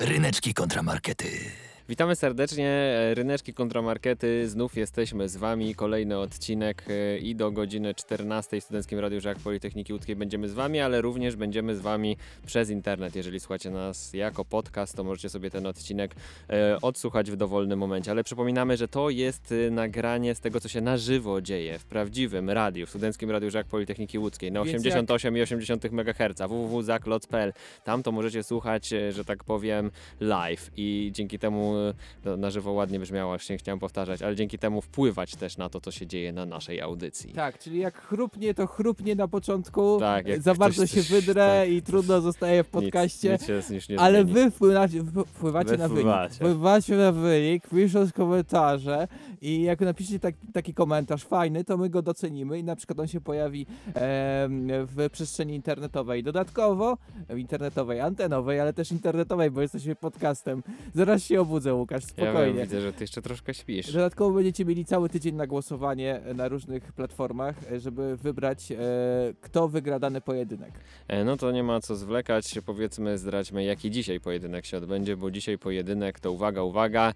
Ryneczki kontramarkety. Witamy serdecznie, e, Ryneczki Kontramarkety, znów jesteśmy z Wami, kolejny odcinek e, i do godziny 14 w Studenckim Radiu Żak Politechniki Łódzkiej będziemy z Wami, ale również będziemy z Wami przez internet. Jeżeli słuchacie nas jako podcast, to możecie sobie ten odcinek e, odsłuchać w dowolnym momencie, ale przypominamy, że to jest nagranie z tego, co się na żywo dzieje w prawdziwym radiu, w Studenckim Radiu Żak Politechniki Łódzkiej na Więc 88,8 MHz www.zakloc.pl. Tam to możecie słuchać, że tak powiem, live. I dzięki temu na żywo ładnie brzmiało, już nie chciałem powtarzać, ale dzięki temu wpływać też na to, co się dzieje na naszej audycji. Tak, czyli jak chrupnie, to chrupnie na początku, Tak, jak za ktoś bardzo się wydrę tak. i trudno zostaje w podcaście. Nic, nic ale wy wpływacie, wpływacie na wynik. Wpływacie. Na wynik, pisząc komentarze i jak napiszecie tak, taki komentarz fajny, to my go docenimy i na przykład on się pojawi em, w przestrzeni internetowej. Dodatkowo, internetowej, antenowej, ale też internetowej, bo jesteśmy podcastem. Zaraz się obudzę, Łukasz, Ja spokojnie. wiem, widzę, że ty jeszcze troszkę śpisz. Dodatkowo będziecie mieli cały tydzień na głosowanie na różnych platformach, e, żeby wybrać, e, kto wygra dany pojedynek. E, No to nie ma co zwlekać, powiedzmy, zdradźmy, jaki dzisiaj pojedynek się odbędzie, bo dzisiaj pojedynek to uwaga, uwaga,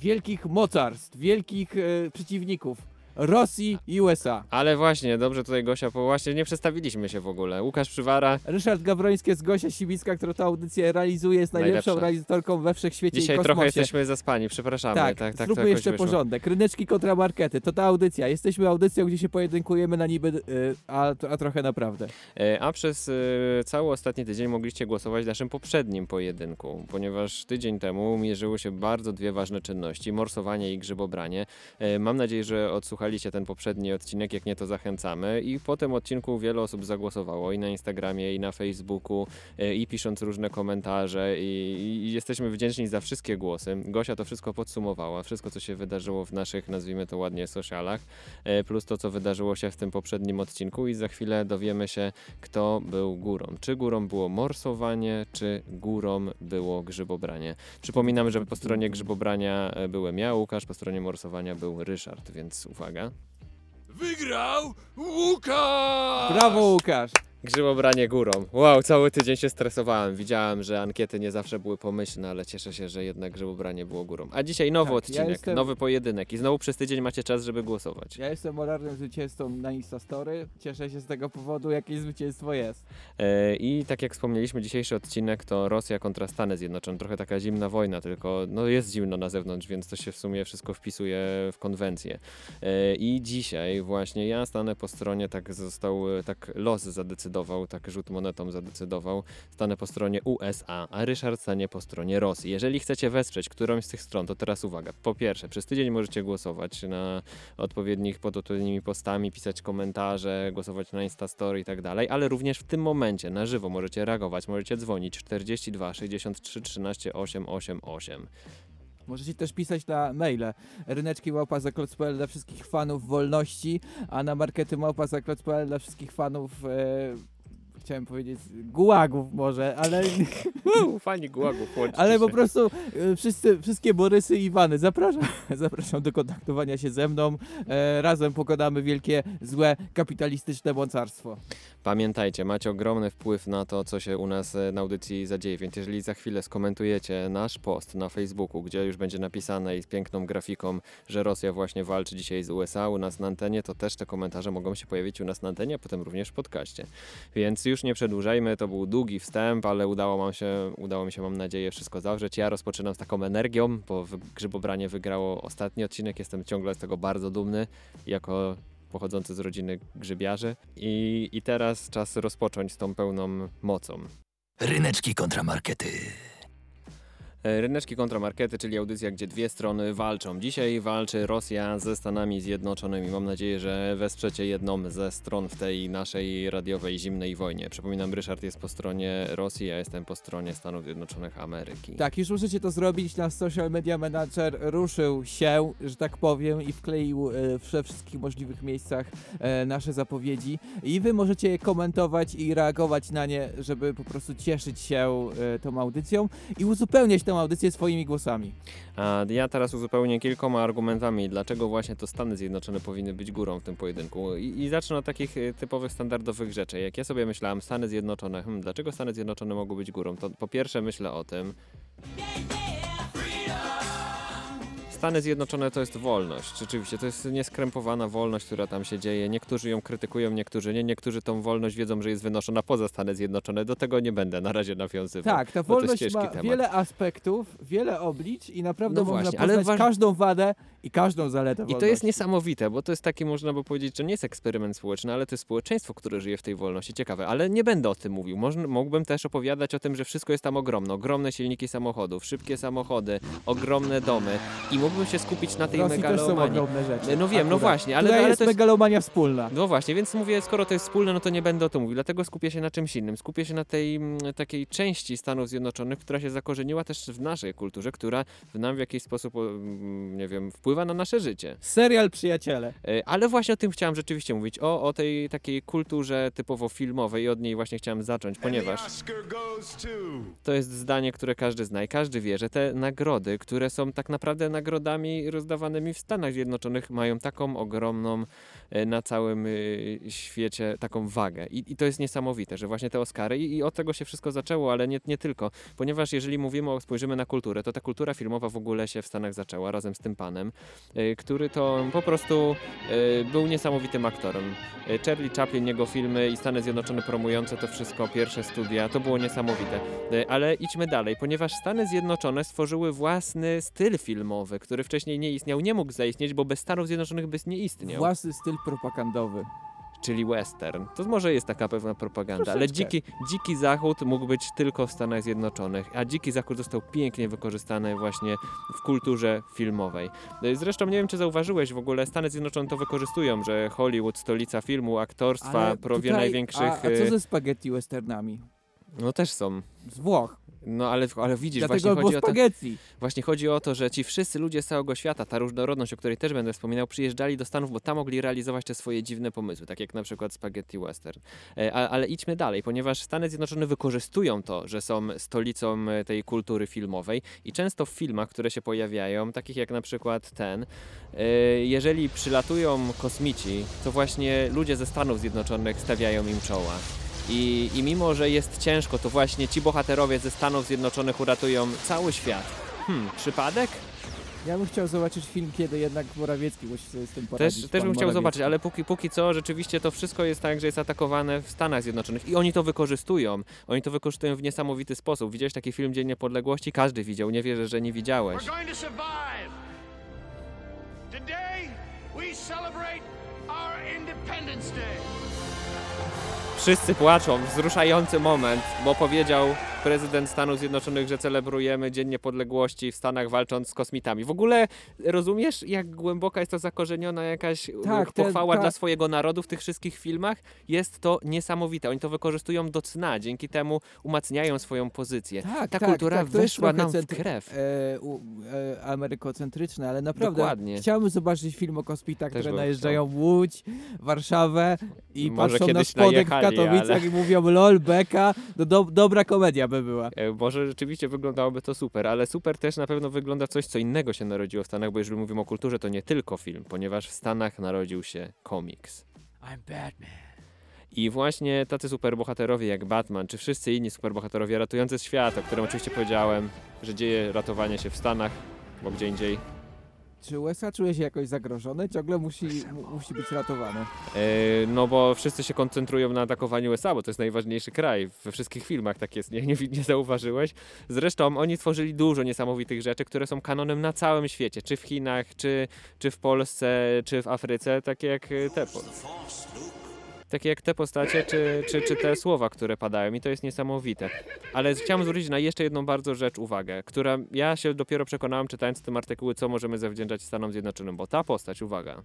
Wielkich mocarstw, wielkich e, przeciwników Rosji i USA. ale właśnie, dobrze tutaj Gosia, bo właśnie nie przedstawiliśmy się w ogóle. Łukasz Przywara, Ryszard Gawroński jest Gosia Sibicka, która tę audycję realizuje, jest najlepszą Najlepsza. realizatorką we wszechświecie dzisiaj i trochę kosmosie. jesteśmy zaspani, przepraszamy. tak, tak, tak, zróbmy to jakoś jeszcze wyszło. porządek. Ryneczki kontra markety, to ta audycja. Jesteśmy audycją, gdzie się pojedynkujemy na niby, e, a, a trochę naprawdę. E, A przez e, cały ostatni tydzień mogliście głosować w naszym poprzednim pojedynku, ponieważ tydzień temu mierzyły się bardzo dwie ważne czynności: morsowanie i grzybobranie. E, Mam nadzieję, że odsłuchaliście ten poprzedni odcinek, jak nie to zachęcamy. I po tym odcinku wiele osób zagłosowało i na Instagramie, i na Facebooku, e, i pisząc różne komentarze. I, i jesteśmy wdzięczni za wszystkie głosy. Gosia to wszystko podsumowała, wszystko co się wydarzyło w naszych, nazwijmy to ładnie, socialach, e, plus to co wydarzyło się w tym poprzednim odcinku. I za chwilę dowiemy się, kto był górą. Czy górą było morsowanie, czy górą było grzybobranie. Przypominam, że po stronie grzybobrania e, byłem ja, Łukasz, po stronie morsowania był Ryszard, więc uwaga. Wygrał Łukasz! Brawo Łukasz! Grzybobranie górą. Wow, cały tydzień się stresowałem. Widziałem, że ankiety nie zawsze były pomyślne, ale cieszę się, że jednak grzybobranie było górą. A dzisiaj nowy Tak, ja odcinek, jestem- nowy pojedynek i znowu przez tydzień macie czas, żeby głosować. Ja jestem moralnym zwycięzcą na Instastory. Cieszę się z tego powodu, jakie zwycięstwo jest. E, I tak jak wspomnieliśmy, dzisiejszy odcinek to Rosja kontra Stany Zjednoczone. Trochę taka zimna wojna, tylko no jest zimno na zewnątrz, więc to się w sumie wszystko wpisuje w konwencję. E, I dzisiaj właśnie ja stanę po stronie, tak został, e, tak los zadecydował, tak rzut monetą zadecydował, stanę po stronie USA, a Ryszard stanie po stronie Rosji. Jeżeli chcecie wesprzeć którąś z tych stron, to teraz uwaga. Po pierwsze, przez tydzień możecie głosować na odpowiednich, pod odpowiednimi postami, pisać komentarze, głosować na Instastory i tak dalej, ale również w tym momencie na żywo możecie reagować, możecie dzwonić 42 63 13 888. Możecie też pisać na maile ryneczki małpa dla wszystkich fanów wolności, a na markety małpa dla wszystkich fanów e, chciałem powiedzieć gułagów może, ale, Uuu, fani gułagów, ale po prostu e, wszyscy, wszystkie Borysy i Iwany zapraszam, zapraszam do kontaktowania się ze mną. E, razem pokonamy wielkie, złe, kapitalistyczne mocarstwo. Pamiętajcie, macie ogromny wpływ na to, co się u nas e, na audycji zadzieje, więc jeżeli za chwilę skomentujecie nasz post na Facebooku, gdzie już będzie napisane i z piękną grafiką, że Rosja właśnie walczy dzisiaj z USA u nas na antenie, to też te komentarze mogą się pojawić u nas na antenie, a potem również w podcaście. Więc już nie przedłużajmy, to był długi wstęp, ale udało, mam się, udało mi się, mam nadzieję, wszystko zawrzeć. Ja rozpoczynam z taką energią, bo Grzybobranie wygrało ostatni odcinek, jestem ciągle z tego bardzo dumny, jako pochodzący z rodziny grzybiarzy. I, I teraz czas rozpocząć z tą pełną mocą. Ryneczki kontramarkety. E, Ryneczki kontramarkety, czyli audycja, gdzie dwie strony walczą. Dzisiaj walczy Rosja ze Stanami Zjednoczonymi. Mam nadzieję, że wesprzecie jedną ze stron w tej naszej radiowej zimnej wojnie. Przypominam, Ryszard jest po stronie Rosji, ja jestem po stronie Stanów Zjednoczonych Ameryki. Tak, już możecie to zrobić. Nasz social media manager ruszył się, że tak powiem, i wkleił e, we wszystkich możliwych miejscach e, nasze zapowiedzi. I wy możecie je komentować i reagować na nie, żeby po prostu cieszyć się tą audycją i uzupełniać tę audycję swoimi głosami. A ja teraz uzupełnię kilkoma argumentami, dlaczego właśnie to Stany Zjednoczone powinny być górą w tym pojedynku. I, i zacznę od takich y, typowych, standardowych rzeczy. Jak ja sobie myślałem, Stany Zjednoczone, hmm, dlaczego Stany Zjednoczone mogą być górą? To po pierwsze myślę o tym, Stany Zjednoczone to jest wolność. Rzeczywiście, to jest nieskrępowana wolność, która tam się dzieje. Niektórzy ją krytykują, niektórzy nie. Niektórzy tą wolność wiedzą, że jest wynoszona poza Stany Zjednoczone. Do tego nie będę na razie nawiązywał. Tak, ta wolność ma temat. wiele aspektów, wiele oblicz i naprawdę No można właśnie, ale poznać waż- każdą wadę i każdą zaletę I to jest niesamowite, bo to jest taki, można by powiedzieć, że nie jest eksperyment społeczny, ale to jest społeczeństwo, które żyje w tej wolności. Ciekawe, ale nie będę o tym mówił. Można, mógłbym też opowiadać o tym, że wszystko jest tam ogromne. Ogromne silniki samochodów, szybkie samochody, ogromne domy i mógłbym się skupić na tej Rosji też są megalomanii. ogromne rzeczy. No wiem, no akurat. właśnie, ale, Tutaj ale jest to jest... megalomania wspólna. No właśnie, więc mówię, skoro to jest wspólne, no to nie będę o tym mówił, dlatego skupię się na czymś innym. Skupię się na tej mm, takiej części Stanów Zjednoczonych, która się zakorzeniła też w naszej kulturze, która w nam w jakiś sposób, mm, nie wiem, wpływa na nasze życie. Serial Przyjaciele. E, Ale właśnie o tym chciałem rzeczywiście mówić, o, o tej takiej kulturze typowo filmowej i od niej właśnie chciałem zacząć, ponieważ to jest zdanie, które każdy zna i każdy wie, że te nagrody, które są tak naprawdę nagrodami rozdawanymi w Stanach Zjednoczonych, mają taką ogromną e, na całym y, świecie taką wagę. I, I to jest niesamowite, że właśnie te Oscary i, i od tego się wszystko zaczęło, ale nie, nie tylko, ponieważ jeżeli mówimy o, spojrzymy na kulturę, to ta kultura filmowa w ogóle się w Stanach zaczęła razem z tym panem, y, który to po prostu był niesamowitym aktorem. Charlie Chaplin, jego filmy i Stany Zjednoczone promujące to wszystko, pierwsze studia, to było niesamowite. Ale idźmy dalej, ponieważ Stany Zjednoczone stworzyły własny styl filmowy, który wcześniej nie istniał, nie mógł zaistnieć, bo bez Stanów Zjednoczonych by nie istniał Własny styl propagandowy. czyli western. To może jest taka pewna propaganda, ale Troszeczkę. dziki, dziki zachód mógł być tylko w Stanach Zjednoczonych, a dziki zachód został pięknie wykorzystany właśnie w kulturze filmowej. Zresztą nie wiem, czy zauważyłeś w ogóle, Stany Zjednoczone to wykorzystują, że Hollywood, stolica filmu, aktorstwa, Ale prawie tutaj- największych... A, a co y, ze spaghetti westernami? No też są. Z Włoch. No ale, ale widzisz, Dlatego właśnie chodzi o to... spaghetti. Właśnie chodzi o to, że ci wszyscy ludzie z całego świata, ta różnorodność, o której też będę wspominał, przyjeżdżali do Stanów, bo tam mogli realizować te swoje dziwne pomysły, tak jak na przykład Spaghetti Western. E, a, ale idźmy dalej, ponieważ Stany Zjednoczone wykorzystują to, że są stolicą e, tej kultury filmowej i często w filmach, które się pojawiają, takich jak na przykład ten, e, jeżeli przylatują kosmici, to właśnie ludzie ze Stanów Zjednoczonych stawiają im czoła. I, I mimo, że jest ciężko, to właśnie ci bohaterowie ze Stanów Zjednoczonych uratują cały świat. Hmm, przypadek? Ja bym chciał zobaczyć film, kiedy jednak Morawiecki musi sobie z tym poradzić. Też, też bym chciał zobaczyć, ale póki, póki co rzeczywiście to wszystko jest tak, że jest atakowane w Stanach Zjednoczonych i oni to wykorzystują. Oni to wykorzystują w niesamowity sposób. Widziałeś taki film Dzień Niepodległości? Każdy widział, nie wierzę, że nie widziałeś. We're going to survive. Today, we celebrate our Independence Day. Wszyscy płaczą, wzruszający moment, bo powiedział prezydent Stanów Zjednoczonych, że celebrujemy Dzień Niepodległości w Stanach walcząc z kosmitami. W ogóle rozumiesz, jak głęboka jest to zakorzeniona jakaś Tak, tak, te- pochwała dla swojego narodu w tych wszystkich filmach? Jest to niesamowite. Oni to wykorzystują do cna, dzięki temu umacniają swoją pozycję. Tak, Ta tak, kultura tak, weszła nam w krew. E, u, e, amerykocentryczne, ale naprawdę Dokładnie. chciałbym zobaczyć film o kosmitach, Też które najeżdżają w Łódź, Warszawę i Może patrzą na kiedyś spodek w Katowicach ale- i mówią lol, beka, no do, dobra komedia by była. E, Może rzeczywiście wyglądałoby to super, ale super też na pewno wygląda coś, co innego się narodziło w Stanach, bo jeżeli mówimy o kulturze, to nie tylko film, ponieważ w Stanach narodził się komiks. I'm Batman. I właśnie tacy superbohaterowie jak Batman, czy wszyscy inni superbohaterowie ratujący świat, o którym oczywiście powiedziałem, że dzieje ratowanie się w Stanach, bo gdzie indziej. Czy USA czuje się jakoś zagrożone? Ciągle musi, mu, musi być ratowany. E, no bo wszyscy się koncentrują na atakowaniu USA, bo to jest najważniejszy kraj. We wszystkich filmach tak jest, nie, nie, nie zauważyłeś. Zresztą oni tworzyli dużo niesamowitych rzeczy, które są kanonem na całym świecie, czy w Chinach, czy, czy w Polsce, czy w Afryce, takie jak e, te. Takie jak te postacie, czy, czy, czy te słowa, które padają, i to jest niesamowite. Ale chciałem zwrócić na jeszcze jedną bardzo rzecz uwagę, która ja się dopiero przekonałem, czytając tym artykuły, co możemy zawdzięczać Stanom Zjednoczonym, bo ta postać, uwaga,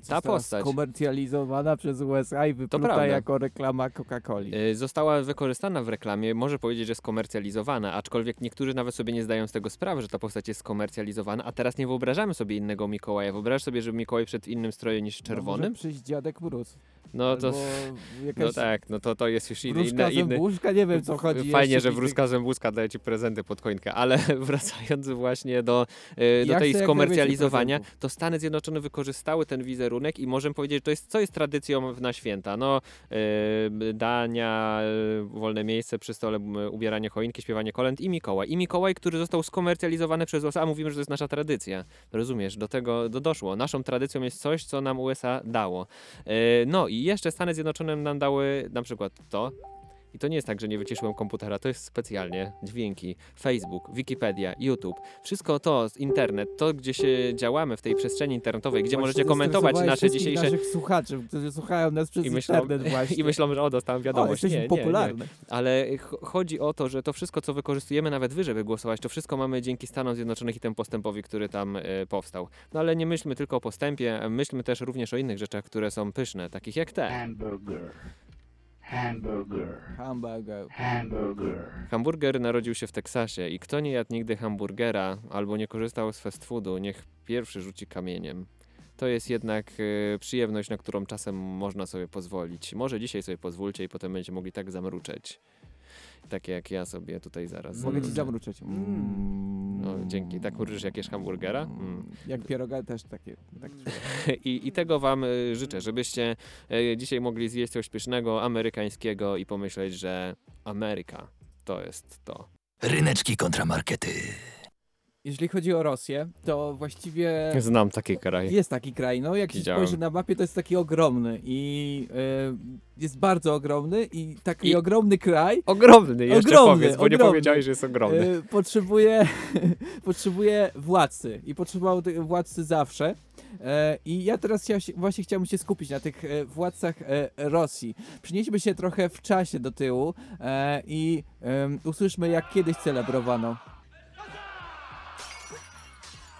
Została postać skomercjalizowana przez USA i wypluta jako reklama Coca-Coli. y, została wykorzystana w reklamie, może powiedzieć, że skomercjalizowana, aczkolwiek niektórzy nawet sobie nie zdają z tego sprawy, że ta postać jest skomercjalizowana, a teraz nie wyobrażamy sobie innego Mikołaja. Wyobrażasz sobie, że Mikołaj przed innym strojem niż No, czerwonym? może przyjść dziadek Mróz. No to, no tak, no to, to jest już inny, wróżka inny, zębuszka, nie wiem co chodzi. Fajnie, że wróżka zębuska daje ci prezenty pod choinkę, ale wracając właśnie do, e, do tej skomercjalizowania, to Stany Zjednoczone wykorzystały ten wizerunek i możemy powiedzieć, że to jest, co jest tradycją na święta. No, e, dania, e, wolne miejsce przy stole, ubieranie choinki, śpiewanie kolęd i Mikołaj. I Mikołaj, który został skomercjalizowany przez USA, a mówimy, że to jest nasza tradycja. Rozumiesz, do tego do doszło. Naszą tradycją jest coś, co nam USA dało. E, No i jeszcze Stany Zjednoczone nam dały na przykład to. I to nie jest tak, że nie wyciszyłem komputera, to jest specjalnie dźwięki, Facebook, Wikipedia, YouTube, wszystko to, internet, to gdzie się działamy w tej przestrzeni internetowej, gdzie Właśnie możecie komentować nasze dzisiejsze naszych słuchaczy, którzy słuchają nas przez i myślą, internet właśnie. i myślą, że o, dostałem o, wiadomość. jesteśmy nie, nie, nie. Ale ch- chodzi o to, że to wszystko, co wykorzystujemy nawet wy, żeby głosować, to wszystko mamy dzięki Stanom Zjednoczonych i temu postępowi, który tam e, powstał. No ale nie myślmy tylko o postępie, myślmy też również o innych rzeczach, które są pyszne, takich jak te. Hamburger. Hamburger. Hamburger. Hamburger. Hamburger narodził się w Teksasie i kto nie jadł nigdy hamburgera albo nie korzystał z fast foodu, niech pierwszy rzuci kamieniem. To jest jednak e, przyjemność, na którą czasem można sobie pozwolić. Może dzisiaj sobie pozwólcie i potem będziecie mogli tak zamruczeć. Takie jak ja sobie tutaj zaraz. Mogę ci zamruczę. zamruczeć. Mm. No, dzięki. Tak mrużysz jak jesz hamburgera? Mm. Jak pieroga też takie. Tak. I, I tego wam e, życzę, żebyście e, dzisiaj mogli zjeść coś pysznego, amerykańskiego i pomyśleć, że Ameryka to jest to. Ryneczki kontramarkety. Jeżeli chodzi o Rosję, to właściwie Znam takie kraje. jest taki kraj. No, jak się Widziałem. spojrzy na mapie, to jest taki ogromny i e, jest bardzo ogromny i taki I- ogromny kraj Ogromny, jeszcze Ogromny, powiedz, bo nie ogromny. powiedziałeś, że jest ogromny. e, potrzebuje, potrzebuje władcy i potrzebował władcy zawsze. E, I ja teraz właśnie chciałbym się skupić na tych władcach Rosji. Przenieśmy się trochę w czasie do tyłu i usłyszmy, jak kiedyś celebrowano.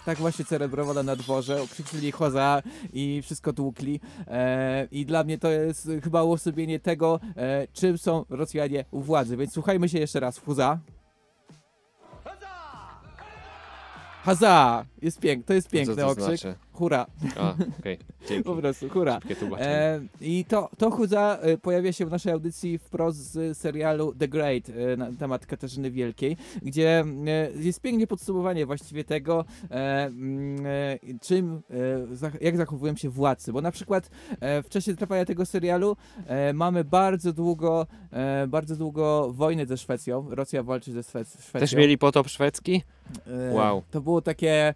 Tak właśnie celebrowano na dworze, krzyczeli choza i wszystko tłukli. E, I dla mnie to jest chyba uosobienie tego, e, czym są Rosjanie u władzy. Więc słuchajmy się jeszcze raz. Huza. Haza! Jest pięk, to jest Co piękny to okrzyk. znaczy? Hura. A, okej, dzięki. Po prostu, hura. E, I to, to Huza e, pojawia się w naszej audycji wprost z serialu The Great e, na temat Katarzyny Wielkiej, gdzie e, jest pięknie podsumowanie właściwie tego, e, mm, czym, jak zachowują się władcy. Bo na przykład w czasie trwania tego serialu mamy bardzo długo, bardzo długo wojnę ze Szwecją. Rosja walczy ze Szwec- Szwecją. Też mieli potop szwedzki? Wow. To było takie,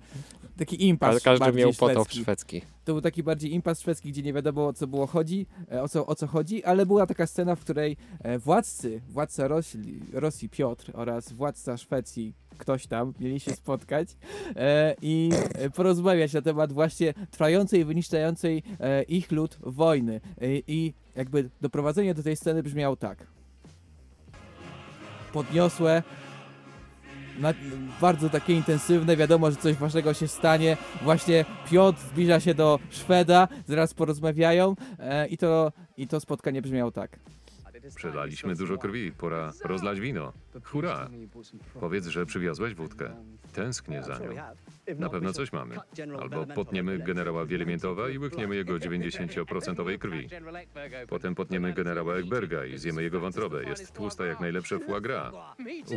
taki impas Ale każdy miał potop szwedzki szwedzki. to był taki bardziej impas szwedzki, gdzie nie wiadomo o co było chodzi, e, o co, o co chodzi, ale była taka scena, w której e, władcy, władca Rosji, Rosji Piotr oraz władca Szwecji ktoś tam mieli się spotkać e, i e, porozmawiać na temat właśnie trwającej i wyniszczającej e, ich lud wojny. E, I jakby doprowadzenie do tej sceny brzmiało tak. Podniosłe, na, bardzo takie intensywne, wiadomo, że coś ważnego się stanie. Właśnie Piotr zbliża się do Szweda, zaraz porozmawiają e, i, to, i to spotkanie brzmiało tak. Przelaliśmy dużo krwi, pora rozlać wino. Hurra! Powiedz, że przywiozłeś wódkę. Tęsknię za nią. Na pewno coś mamy. Albo potniemy generała Wielimiętowa i łykniemy jego 90% krwi. Potem potniemy generała Ekberga i zjemy jego wątrobę. Jest tłusta jak najlepsze foie gras.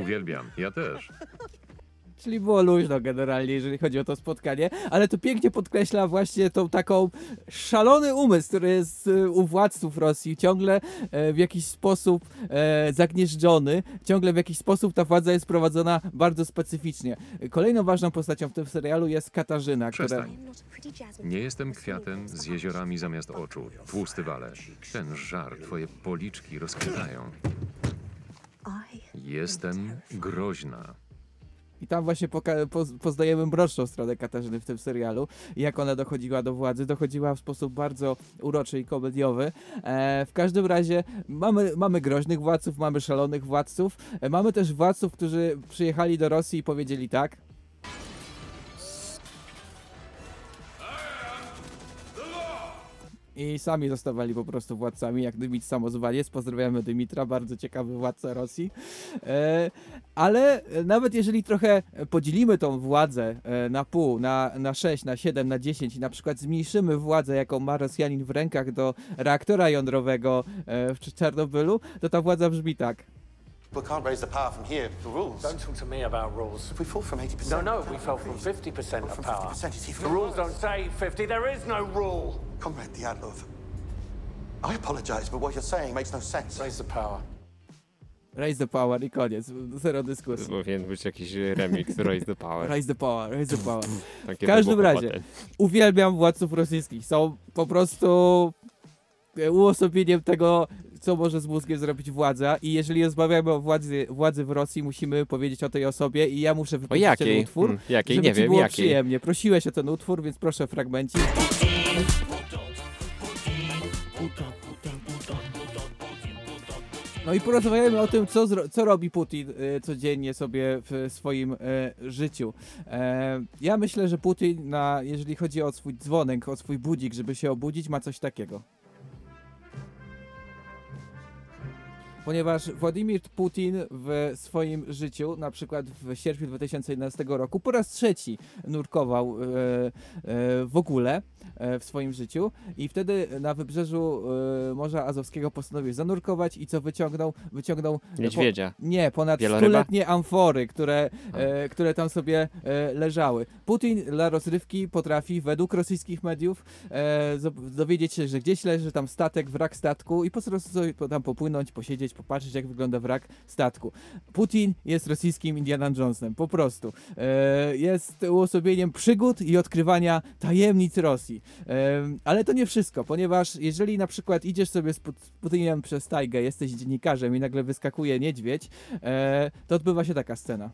Uwielbiam. Ja też. Czyli było luźno generalnie, jeżeli chodzi o to spotkanie, ale to pięknie podkreśla właśnie tą taką szalony umysł, który jest e, u władców Rosji, ciągle e, w jakiś sposób e, zagnieżdżony, ciągle w jakiś sposób ta władza jest prowadzona bardzo specyficznie. Kolejną ważną postacią w tym serialu jest Katarzyna, która... Przestań. Nie jestem kwiatem z jeziorami zamiast oczu. Tłusty wale. Ten żar, twoje policzki rozkwitają. Jestem groźna. I tam właśnie poka- poz- poznajemy mroczną stronę Katarzyny w tym serialu. Jak ona dochodziła do władzy, dochodziła w sposób bardzo uroczy i komediowy. E, w każdym razie mamy, mamy groźnych władców, mamy szalonych władców. E, mamy też władców, którzy przyjechali do Rosji i powiedzieli tak. I sami zostawali po prostu władcami, jak Dymit Samozwaniec. Pozdrawiamy Dymitra, bardzo ciekawy władca Rosji. E, ale nawet jeżeli trochę podzielimy tą władzę e, na pół, na, na 6, na 7, na 10 i na przykład zmniejszymy władzę, jaką ma Rosjanin w rękach do reaktora jądrowego e, w Czarnobylu, to ta władza brzmi tak. We can't raise the power from here for rules. Don't talk to me about rules. If we fall from 80%. No, no, we fell from 50% of power. 50%, it's even The rules don't say 50. There is no rule. Comrade Diatlov, I apologize, but what you're saying makes no sense. Raise the power. Raise the power i koniec. Zero dyskusji. Powinien być jakiś remix Raise the Power. Raise the power, raise the power. Takie W każdym razie. Uwielbiam władców rosyjskich. Są po prostu e, uosobieniem tego, co może z mózgiem zrobić władza. I jeżeli rozmawiamy o władzy, władzy w Rosji, musimy powiedzieć o tej osobie. I ja muszę O wypuścić ten jakiej? utwór. Hmm, jakiej? Żeby Nie ci wiem, było jakiej. przyjemnie. Prosiłeś o ten utwór, więc proszę fragmencik. No i porozmawiajmy o tym, co, co robi Putin y, codziennie sobie w swoim y, życiu. E, ja myślę, że Putin, na, jeżeli chodzi o swój dzwonek, o swój budzik, żeby się obudzić, ma coś takiego. Ponieważ Władimir Putin w swoim życiu, na przykład w sierpniu 2011 roku, po raz trzeci nurkował e, e, w ogóle e, w swoim życiu i wtedy na wybrzeżu e, Morza Azowskiego postanowił zanurkować i co wyciągnął? Wyciągnął Niedźwiedzia. Po, nie, ponad Wieloryba? stuletnie amfory, które, e, które tam sobie e, leżały. Putin dla rozrywki potrafi według rosyjskich mediów e, dowiedzieć się, że gdzieś leży tam statek, wrak statku i po prostu sobie tam popłynąć, posiedzieć, popatrzeć jak wygląda wrak statku. Putin jest rosyjskim Indiana Jonesem, po prostu. E, jest uosobieniem przygód i odkrywania tajemnic Rosji. Ale to nie wszystko, ponieważ jeżeli na przykład idziesz sobie z Put- Putinem przez tajgę, jesteś dziennikarzem i nagle wyskakuje niedźwiedź, e, to odbywa się taka scena.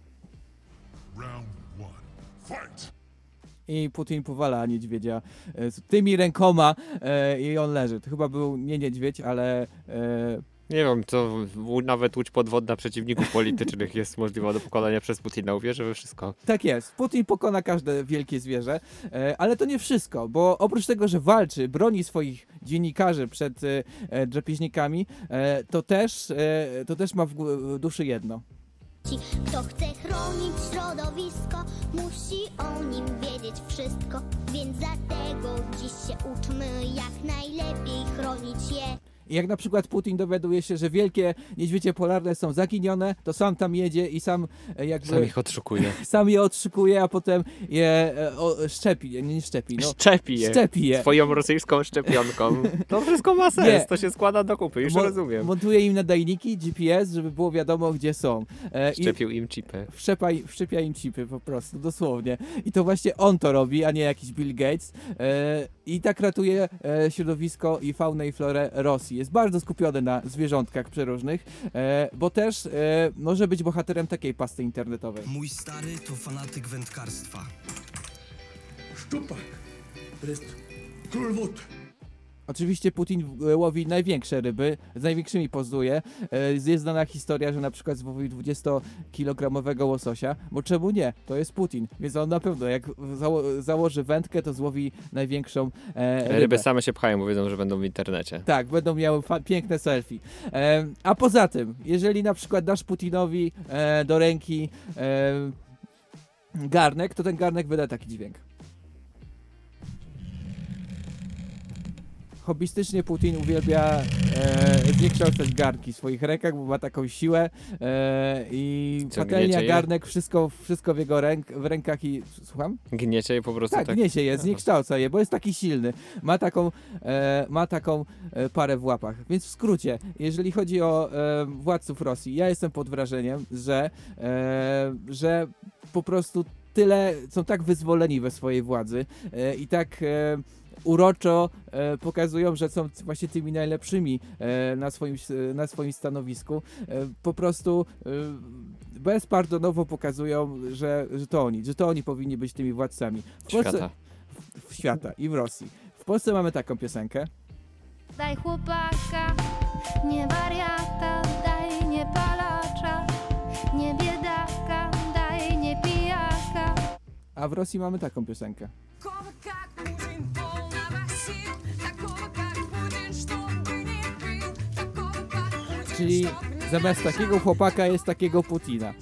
I Putin powala niedźwiedzia e, z tymi rękoma e, i on leży. To chyba był nie niedźwiedź, ale Nie wiem, to nawet łódź podwodna przeciwników politycznych jest możliwa do pokonania przez Putina. Uwierzę we wszystko. Tak jest. Putin pokona każde wielkie zwierzę, e, ale to nie wszystko, bo oprócz tego, że walczy, broni swoich dziennikarzy przed e, e, drapieżnikami, to, też, to też ma w, duszy jedno. Ci, Kto chce chronić środowisko, musi o nim wiedzieć wszystko. Więc dlatego dziś się uczmy, jak najlepiej chronić je. I jak na przykład Putin dowiaduje się, że wielkie niedźwiedzie polarne są zaginione, to sam tam jedzie i sam e, jakby Sam ich odszukuje. sam je odszykuje, a potem je e, o, szczepi, nie, nie szczepi, no. Szczepi je. Szczepi je. Swoją rosyjską szczepionką. To wszystko ma sens, Nie. to się składa do kupy, już Mo- rozumiem. Montuje im nadajniki, GPS, żeby było wiadomo, gdzie są. E, i Szczepił im chipy. wszczepaj, wszczepia im chipy po prostu, dosłownie. I to właśnie on to robi, a nie jakiś Bill Gates. E, I tak ratuje e, środowisko i faunę i florę Rosji. Jest bardzo skupiony na zwierzątkach przeróżnych, e, bo też e, może być bohaterem takiej pasty internetowej. Mój stary to fanatyk wędkarstwa. Szczupak. To jest król wód. Oczywiście Putin e, łowi największe ryby, z największymi pozuje. E, Jest znana historia, że na przykład złowił 20-kilogramowego łososia, bo czemu nie? To jest Putin, więc on na pewno jak zało założy wędkę, to złowi największą e, rybę. Ryby same się pchają, bo wiedzą, że będą w internecie. Tak, będą miały piękne selfie. E, a poza tym, jeżeli na przykład dasz Putinowi e, do ręki e, garnek, to ten garnek wyda taki dźwięk. Hobbystycznie Putin uwielbia e, zniekształcać garnki w swoich rękach, bo ma taką siłę e, i Co, patelnia, gniecie je? garnek, wszystko, wszystko w jego ręk, w rękach i... Słucham? Gniecie je po prostu Tak, tak. gniesie je, zniekształca je, bo jest taki silny. Ma taką, e, ma taką e, parę w łapach. Więc w skrócie, jeżeli chodzi o e, władców Rosji, ja jestem pod wrażeniem, że, e, że po prostu tyle, są tak wyzwoleni we swojej władzy e, i tak e, uroczo e, pokazują, że są właśnie tymi najlepszymi e, na, swoim, e, na swoim stanowisku. E, po prostu e, bezpardonowo pokazują, że, że to oni, że to oni powinni być tymi władcami. W Polsce, świata. W, w świata i w Rosji. W Polsce mamy taką piosenkę. Daj chłopaka, nie wariata, daj nie palacza, nie biedaka, daj nie pijaka. A w Rosji mamy taką piosenkę. Czyli zamiast takiego chłopaka jest takiego Putina.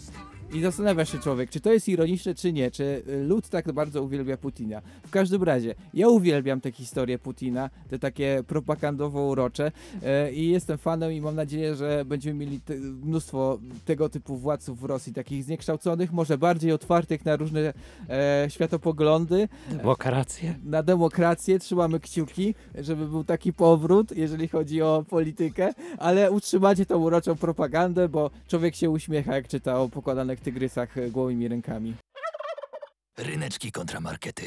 I zastanawia się człowiek, czy to jest ironiczne, czy nie, czy y, lud tak bardzo uwielbia Putina. W każdym razie, ja uwielbiam te historie Putina, te takie propagandowo urocze e, i jestem fanem i mam nadzieję, że będziemy mieli te, mnóstwo tego typu władców w Rosji, takich zniekształconych, może bardziej otwartych na różne e, światopoglądy, Demokrację. na demokrację, trzymamy kciuki, żeby był taki powrót, jeżeli chodzi o politykę, ale utrzymacie tą uroczą propagandę, bo człowiek się uśmiecha, jak czyta o pokładanych tygrysach e, gołymi rękami. Ryneczki kontramarkety.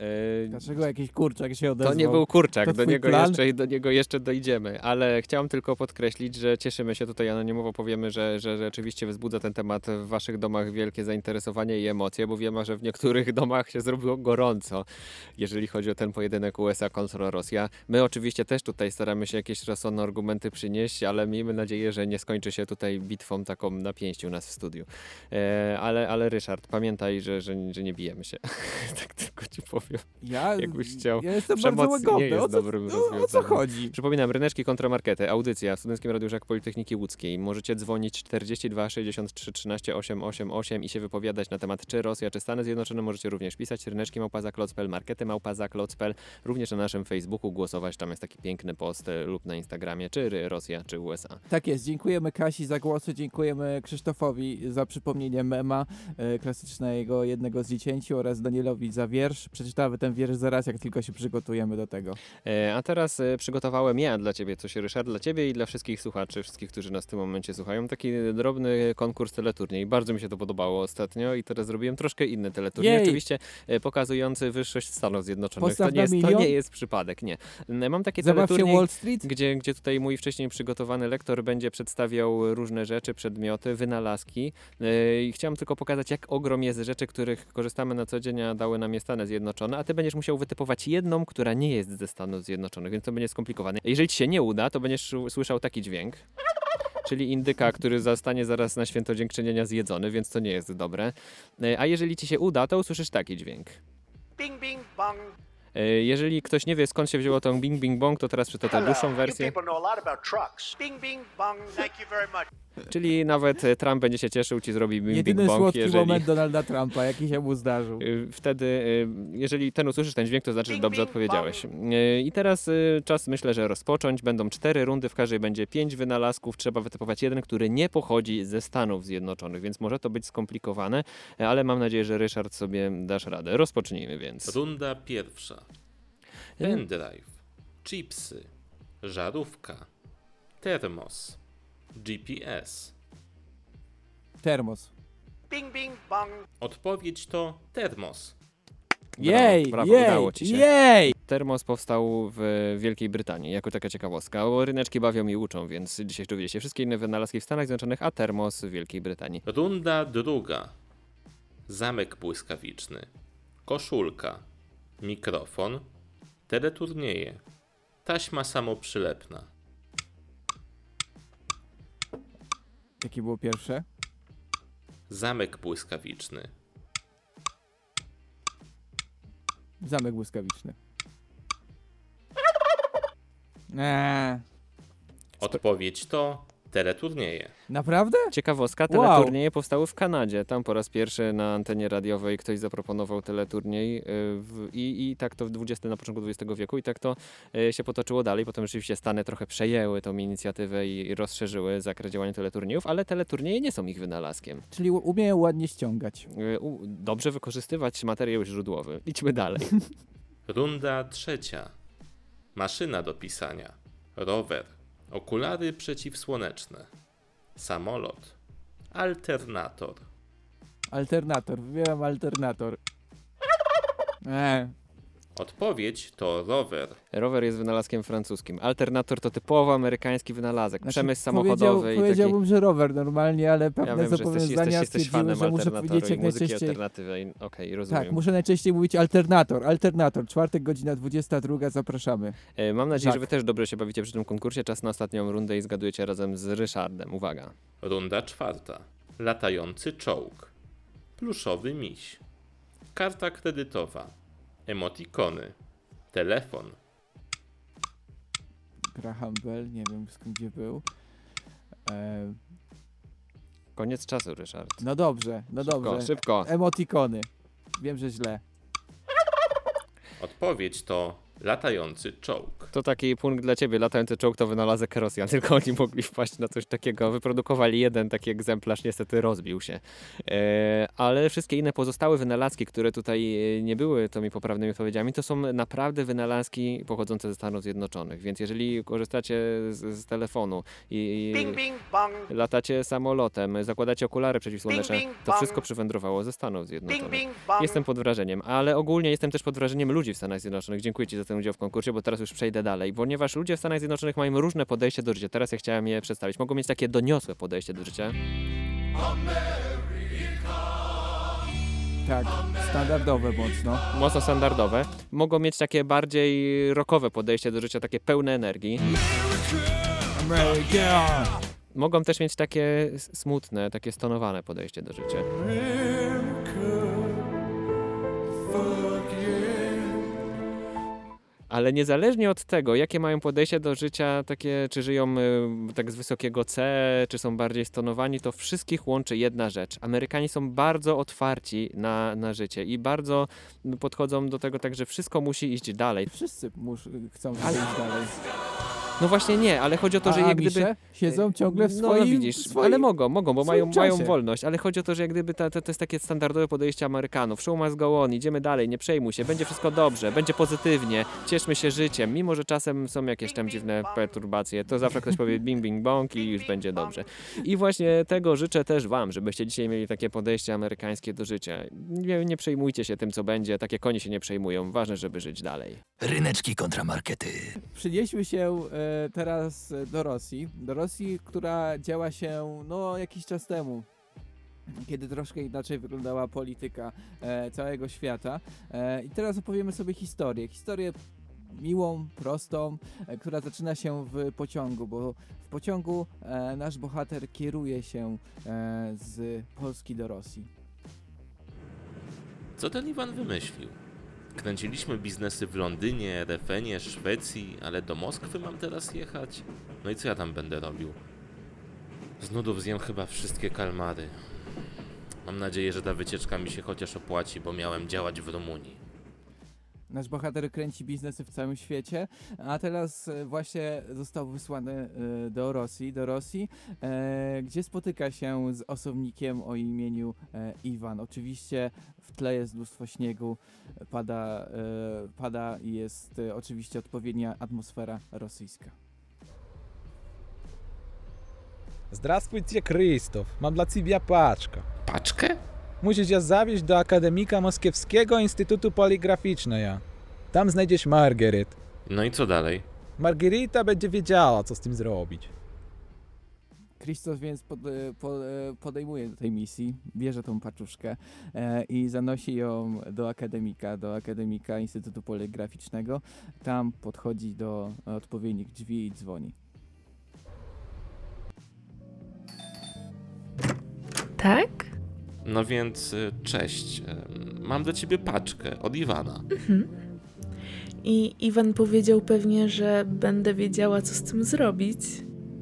E, Dlaczego jakiś kurczak się odezwał? To nie był kurczak, To do niego, plan? jeszcze, do niego jeszcze dojdziemy, ale chciałem tylko podkreślić, że cieszymy się tutaj anonimowo, powiemy, że, że rzeczywiście wzbudza ten temat w waszych domach wielkie zainteresowanie i emocje, bo wiemy, że w niektórych domach się zrobiło gorąco, jeżeli chodzi o ten pojedynek USA kontra Rosja. My oczywiście też tutaj staramy się jakieś rozsądne argumenty przynieść, ale miejmy nadzieję, że nie skończy się tutaj bitwą taką na pięści u nas w studiu. E, ale, ale Ryszard, pamiętaj, że, że, że nie bijemy się. tak tylko ci powiem. Ja, Jakbyś chciał. ja jestem Przemoc bardzo łagodny. nie jest o, co, dobrym o, o co chodzi? Przypominam, Ryneczki kontramarkety, audycja w Studenckim Radiu Żak Politechniki Łódzkiej. Możecie dzwonić 42 63 13 888 i się wypowiadać na temat czy Rosja, czy Stany Zjednoczone. Możecie również pisać ryneczki małpazaklocpel, markety małpazaklocpel, również na naszym Facebooku głosować. Tam jest taki piękny post e, lub na Instagramie, czy Rosja, czy USA. Tak jest, dziękujemy Kasi za głosy, dziękujemy Krzysztofowi za przypomnienie mema e, klasycznego jednego z dziecięciu oraz Danielowi za wiersz. Przeczytamy ten wiersz zaraz, jak tylko się przygotujemy do tego. E, A teraz e, przygotowałem ja dla Ciebie coś, Ryszard, dla Ciebie i dla wszystkich słuchaczy, wszystkich, którzy nas w tym momencie słuchają. Taki drobny konkurs teleturniej. Bardzo mi się to podobało ostatnio i teraz zrobiłem troszkę inny teleturniej. Jej! Oczywiście e, pokazujący wyższość Stanów Zjednoczonych. Postaw To nie, jest, to nie jest przypadek, nie. Mam taki Zabaw teleturniej, Wall Street? gdzie, gdzie tutaj mój wcześniej przygotowany lektor będzie przedstawiał różne rzeczy, przedmioty, wynalazki. I chciałem tylko pokazać, jak ogrom jest rzeczy, których korzystamy na co dzień, a dały nam je Stany Zjednoczone, a ty będziesz musiał wytypować jedną, która nie jest ze Stanów Zjednoczonych, więc to będzie skomplikowane. Jeżeli ci się nie uda, to będziesz słyszał taki dźwięk. Czyli indyka, który zostanie zaraz na święto dziękczynienia zjedzony, więc to nie jest dobre. E, A jeżeli ci się uda, to usłyszysz taki dźwięk. Bing, bing, bong. E, Jeżeli ktoś nie wie skąd się wzięło tą bing bing bong, to teraz Hello. dłuższą You wersję. people Czyli nawet e, Trump będzie się cieszył, ci zrobi bing bing Jedyny bong, słodki jeżeli... moment Donalda Trumpa, jaki się mu zdarzył. Y, Wtedy, y, jeżeli ten usłyszysz ten dźwięk, to znaczy, że dobrze odpowiedziałeś. I teraz czas myślę, że rozpocząć. Będą cztery rundy, w każdej będzie pięć wynalazków. Trzeba wytypować jeden, który nie pochodzi ze Stanów Zjednoczonych, więc może to być skomplikowane, ale mam nadzieję, że Ryszard sobie dasz radę. Rozpocznijmy więc. Runda pierwsza. Pendrive, chipsy, żarówka, termos, GPS. Termos. Bing, bing, bong. Odpowiedź to termos. Jej, brawo, jej, udało ci się. jej! Termos powstał w Wielkiej Brytanii, jako taka ciekawostka. O, ryneczki bawią i uczą, więc dzisiaj dowiecie się wszystkie inne wynalazki w Stanach Zjednoczonych, a termos w Wielkiej Brytanii. Runda druga. Zamek błyskawiczny, koszulka, mikrofon, teleturnieje, taśma samoprzylepna. Jakie było pierwsze? Zamek błyskawiczny, Zamek błyskawiczny. Eee, Odpowiedź to teleturnieje. naprawdę? Ciekawostka, Wow. teleturnieje powstały w Kanadzie. Tam po raz pierwszy na antenie radiowej ktoś zaproponował teleturniej y, w, i, i tak to w 20, na początku XX wieku i tak to y, się potoczyło dalej. Potem rzeczywiście Stany trochę przejęły tą inicjatywę i, i rozszerzyły zakres działania teleturniejów, ale teleturnieje nie są ich wynalazkiem. Czyli umieją ładnie ściągać. Y, dobrze wykorzystywać materiał źródłowy. Idźmy dalej. Runda trzecia. Maszyna do pisania, rower, okulary przeciwsłoneczne, samolot, alternator. Alternator, wybieram alternator. Eee, Odpowiedź to rower. Rower jest wynalazkiem francuskim. Alternator to typowo amerykański wynalazek. znaczy, Przemysł powiedział- samochodowy i taki... Powiedziałbym, że rower normalnie, ale pewne Ja wiem, że jesteś, zobowiązania jesteś, jesteś stwierdziły, fanem że muszę powiedzieć jak muzyki najczęściej... alternatywnej. Okej, rozumiem. Tak, muszę najczęściej mówić alternator, alternator. Czwartek, godzina 22, zapraszamy. E, Mam nadzieję, Tak. że wy też dobrze się bawicie przy tym konkursie. Czas na ostatnią rundę i zgadujecie razem z Ryszardem. Uwaga. Runda czwarta. Latający czołg. Pluszowy miś. Karta kredytowa. Emotikony. Telefon. Graham Bell, nie wiem skąd gdzie był. E, Koniec czasu, Ryszard. no dobrze, no Szybko, dobrze. szybko. Emotikony. Wiem, że źle. Odpowiedź to latający czołg. To taki punkt dla ciebie. Latający czołg to wynalazek Rosjan, tylko oni mogli wpaść na coś takiego. Wyprodukowali jeden taki egzemplarz, niestety rozbił się. E, ale wszystkie inne pozostałe wynalazki, które tutaj e, nie były tymi poprawnymi odpowiedziami, to są naprawdę wynalazki pochodzące ze Stanów Zjednoczonych. Więc jeżeli korzystacie z, z telefonu i, Bing, bing, bong. latacie samolotem, zakładacie okulary przeciwsłoneczne, Bing, bing, to wszystko przywędrowało ze Stanów Zjednoczonych. bing. Jestem pod wrażeniem, ale ogólnie jestem też pod wrażeniem ludzi w Stanach Zjednoczonych. Dziękuję Ci za ten udział w konkursie, bo teraz już przejdę dalej, ponieważ ludzie w Stanach Zjednoczonych mają różne podejście do życia. Teraz ja chciałem je przedstawić. Mogą mieć takie doniosłe podejście do życia. Tak, standardowe mocno. Mocno standardowe. Mogą mieć takie bardziej rockowe podejście do życia, takie pełne energii. America! Mogą też mieć takie smutne, takie stonowane podejście do życia. Ale niezależnie od tego, jakie mają podejście do życia, takie, czy żyją y, tak z wysokiego C, czy są bardziej stonowani, to wszystkich łączy jedna rzecz. Amerykanie są bardzo otwarci na, na życie i bardzo podchodzą do tego tak, że wszystko musi iść dalej. Wszyscy mus, chcą iść dalej. No właśnie nie, ale chodzi o to, A że jak gdyby... Siedzą ciągle w No, swoim, no widzisz, swoim ale mogą, mogą, bo mają, mają wolność, ale chodzi o to, że jak gdyby ta, to, to jest takie standardowe podejście Amerykanów. Show must go on, idziemy dalej, nie przejmuj się, będzie wszystko dobrze, będzie pozytywnie, cieszmy się życiem, mimo że czasem są jakieś tam dziwne perturbacje, to zawsze ktoś powie bing bing bong i już będzie dobrze. I właśnie tego życzę też wam, żebyście dzisiaj mieli takie podejście amerykańskie do życia. Nie, nie przejmujcie się tym, co będzie, tak jak oni się nie przejmują, ważne, żeby żyć dalej. Ryneczki kontramarkety. Przenieśmy się e, teraz do Rosji. Do Rosji, która działa się no jakiś czas temu. Kiedy troszkę inaczej wyglądała polityka e, całego świata. E, I teraz opowiemy sobie historię. Historię miłą, prostą, e, która zaczyna się w pociągu, bo w pociągu e, nasz bohater kieruje się e, z Polski do Rosji. Co ten Iwan wymyślił? Kręciliśmy biznesy w Londynie, Refenie, Szwecji, ale do Moskwy mam teraz jechać? No i co ja tam będę robił? Z nudów zjem chyba wszystkie kalmary. Mam nadzieję, że ta wycieczka mi się chociaż opłaci, bo miałem działać w Rumunii Nasz bohater kręci biznesy w całym świecie, a teraz e, właśnie został wysłany e, do Rosji, do Rosji, e, gdzie spotyka się z osobnikiem o imieniu e, Iwan. Oczywiście w tle jest mnóstwo śniegu, pada, e, pada i jest e, oczywiście odpowiednia atmosfera rosyjska. Здравствуйте, Krzysztof. Mam dla ciebie paczkę. Paczkę? Musisz cię zawieźć do Akademika Moskiewskiego Instytutu Poligraficznego. Tam znajdziesz Margaret. No i co dalej? Margarita będzie wiedziała, co z tym zrobić. Krzysztof więc pod, e, po, e, podejmuje do tej misji, bierze tą paczuszkę e, i zanosi ją do akademika, do akademika Instytutu Poligraficznego. Tam podchodzi do odpowiednich drzwi i dzwoni. Tak? No więc, y, cześć. Ym, Mam dla ciebie paczkę od Iwana. Mhm. I Iwan powiedział pewnie, że będę wiedziała, co z tym zrobić.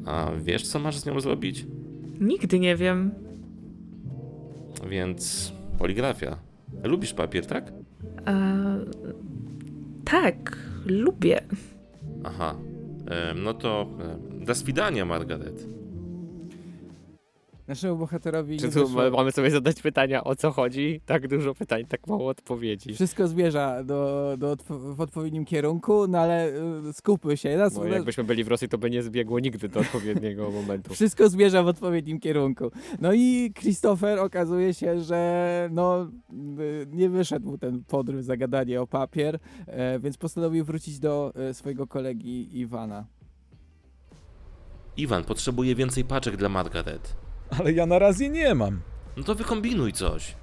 A wiesz, co masz z nią zrobić? Nigdy nie wiem. Więc poligrafia. Lubisz papier, tak? A... Tak, lubię. Aha. Ym, No to ym, do swidania, Margaret. Naszemu bohaterowi Czy nie tu wyszło- mamy sobie zadać pytania, o co chodzi? Tak dużo pytań, tak mało odpowiedzi. Wszystko zmierza do, do odpo- w odpowiednim kierunku, no ale y, skupmy się. Nas, Bo jakbyśmy byli w Rosji, to by nie zbiegło nigdy do odpowiedniego momentu. Wszystko zmierza w odpowiednim kierunku. No i Christopher okazuje się, że no, y, nie wyszedł mu ten podryw, zagadanie o papier, e, więc postanowił wrócić do swojego kolegi Iwana. Iwan potrzebuje więcej paczek dla Margaret ale ja na razie nie mam. No to wykombinuj coś.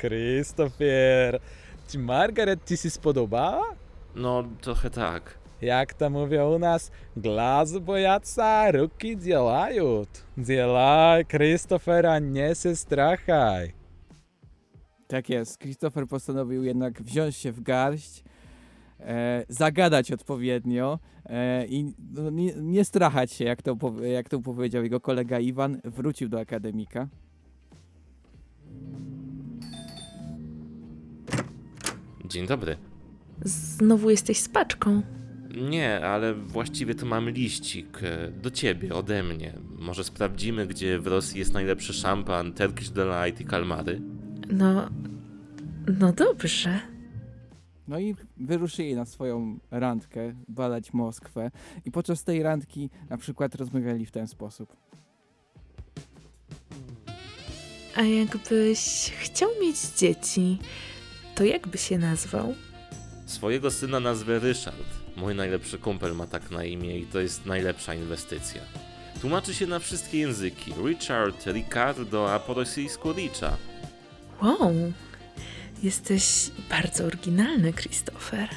Christopher, czy Margaret ci się spodobała? No, trochę tak. Jak to mówią u nas, glas bojaca, ruki działają. Działaj, Christophera, nie się strachaj. Tak jest, Christopher postanowił jednak wziąć się w garść zagadać odpowiednio e, i no, nie, nie strachać się, jak to, jak to powiedział jego kolega Iwan, wrócił do akademika. Dzień dobry. Znowu jesteś z paczką. Nie, ale właściwie to mam liścik e, do ciebie, ode mnie. Może sprawdzimy, gdzie w Rosji jest najlepszy szampan, Turkish Delight i kalmary? No, no dobrze. No i wyruszyli na swoją randkę badać Moskwę i podczas tej randki na przykład rozmawiali w ten sposób. A jakbyś chciał mieć dzieci, to jakby się nazwał? Swojego syna nazwę Ryszard. Mój najlepszy kumpel ma tak na imię i to jest najlepsza inwestycja. Tłumaczy się na wszystkie języki. Richard, Ricardo, a po rosyjsku Richa. Wow, jesteś bardzo oryginalny, Christopher.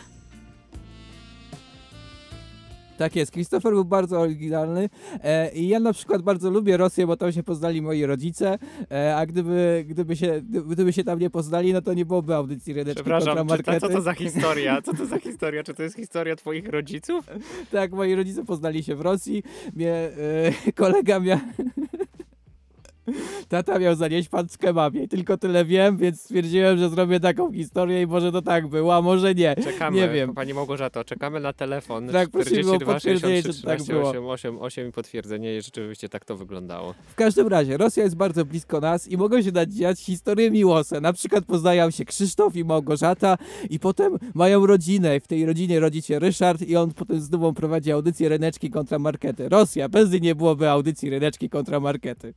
Tak jest, Christopher był bardzo oryginalny e, i ja na przykład bardzo lubię Rosję, bo tam się poznali moi rodzice, e, a gdyby, gdyby, się, gdyby się tam nie poznali, no to nie byłoby audycji Ryneczki kontra Przepraszam, czy, Markety. ta, co to za historia? Co to za historia? Czy to jest historia twoich rodziców? Tak, moi rodzice poznali się w Rosji, mnie e, kolega miał... Tata miał zanieść pan z kebabie tylko tyle wiem, więc stwierdziłem, że zrobię taką historię i może to tak było, a może nie. Czekamy, Nie wiem. Pani Małgorzato, czekamy na telefon. Tak, prosimy o 42 potwierdzenie, 63 czy tak 13 było. 8, 8, 8 i potwierdzenie, i rzeczywiście tak to wyglądało. W każdym razie, Rosja jest bardzo blisko nas i mogą się nadziać historie miłosne. Na przykład poznają się Krzysztof i Małgorzata i potem mają rodzinę. W tej rodzinie rodzi się Ryszard i on potem z dumą prowadzi audycję Ryneczki kontra Markety. Rosja, bez niej nie byłoby audycji Ryneczki kontra Markety.